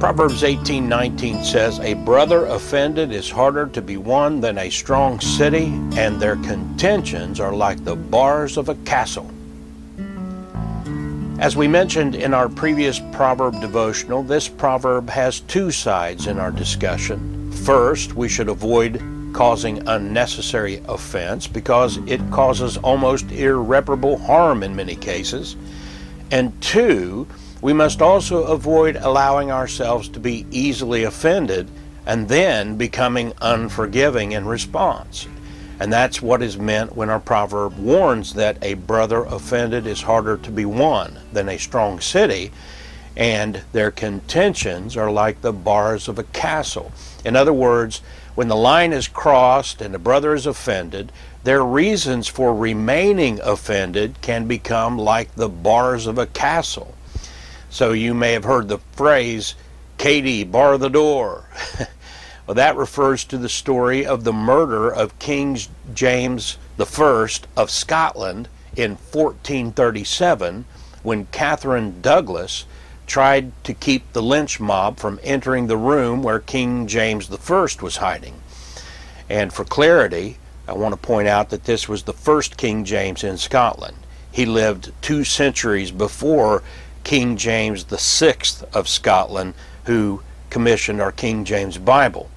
Proverbs 18:19 says, "A brother offended is harder to be won than a strong city, and their contentions are like the bars of a castle." As we mentioned in our previous proverb devotional, this proverb has two sides in our discussion. First, we should avoid causing unnecessary offense because it causes almost irreparable harm in many cases. And two, we must also avoid allowing ourselves to be easily offended and then becoming unforgiving in response. And that's what is meant when our proverb warns that a brother offended is harder to be won than a strong city, and their contentions are like the bars of a castle. In other words, when the line is crossed and a brother is offended, their reasons for remaining offended can become like the bars of a castle. So you may have heard the phrase, Katie, bar the door. well, that refers to the story of the murder of King James I of Scotland in 1437 when Catherine Douglas tried to keep the lynch mob from entering the room where King James I was hiding. And for clarity, I want to point out that this was the first King James in Scotland. He lived two centuries before King James VI of Scotland, who commissioned our King James Bible.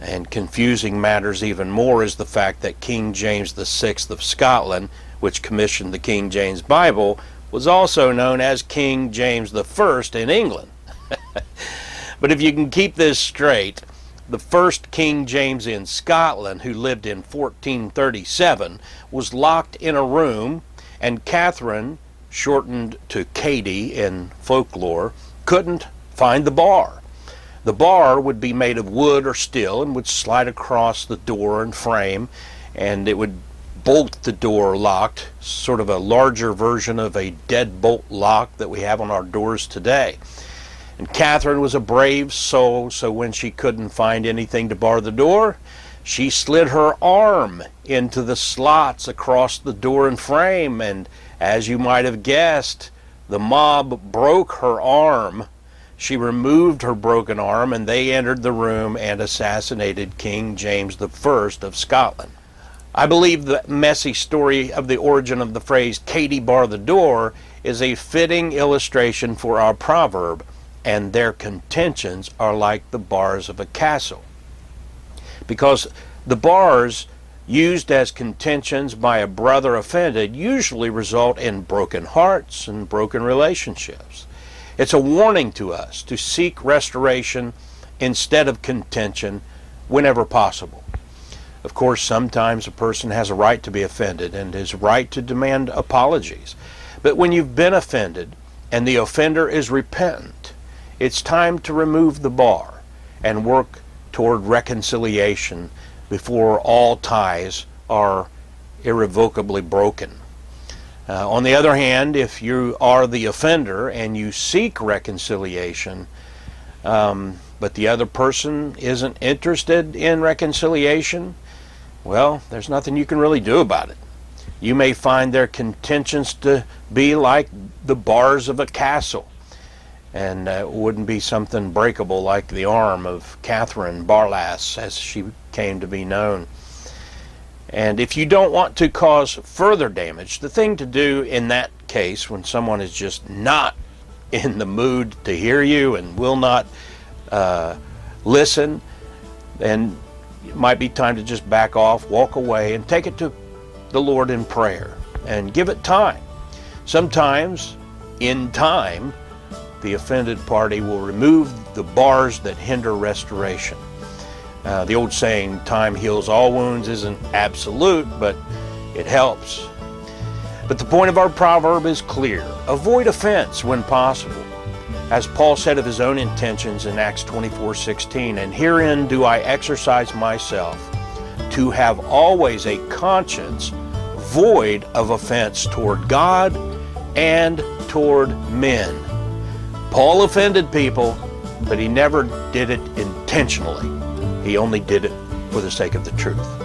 And confusing matters even more is the fact that King James VI of Scotland, which commissioned the King James Bible, was also known as King James I in England. but if you can keep this straight, the first King James in Scotland, who lived in 1437, was locked in a room, and Catherine shortened to Katie in folklore, couldn't find the bar. The bar would be made of wood or steel and would slide across the door and frame, and it would bolt the door locked, sort of a larger version of a deadbolt lock that we have on our doors today. And Catherine was a brave soul, so when she couldn't find anything to bar the door, she slid her arm into the slots across the door and frame and as you might have guessed, the mob broke her arm. She removed her broken arm, and they entered the room and assassinated King James I of Scotland. I believe the messy story of the origin of the phrase Katie bar the door is a fitting illustration for our proverb, and their contentions are like the bars of a castle. Because the bars used as contentions by a brother offended usually result in broken hearts and broken relationships. It's a warning to us to seek restoration instead of contention whenever possible. Of course, sometimes a person has a right to be offended and is right to demand apologies. But when you've been offended and the offender is repentant, it's time to remove the bar and work toward reconciliation before all ties are irrevocably broken. Uh, on the other hand, if you are the offender and you seek reconciliation, um, but the other person isn't interested in reconciliation, well, there's nothing you can really do about it. You may find their contentions to be like the bars of a castle, and uh, wouldn't be something breakable like the arm of Catherine Barlass, as she came to be known. And if you don't want to cause further damage, the thing to do in that case, when someone is just not in the mood to hear you and will not uh, listen, then it might be time to just back off, walk away, and take it to the Lord in prayer and give it time. Sometimes, in time, the offended party will remove the bars that hinder restoration. Uh, the old saying, time heals all wounds, isn't absolute, but it helps. But the point of our proverb is clear avoid offense when possible. As Paul said of his own intentions in Acts 24 16, and herein do I exercise myself to have always a conscience void of offense toward God and toward men. Paul offended people, but he never did it intentionally. He only did it for the sake of the truth.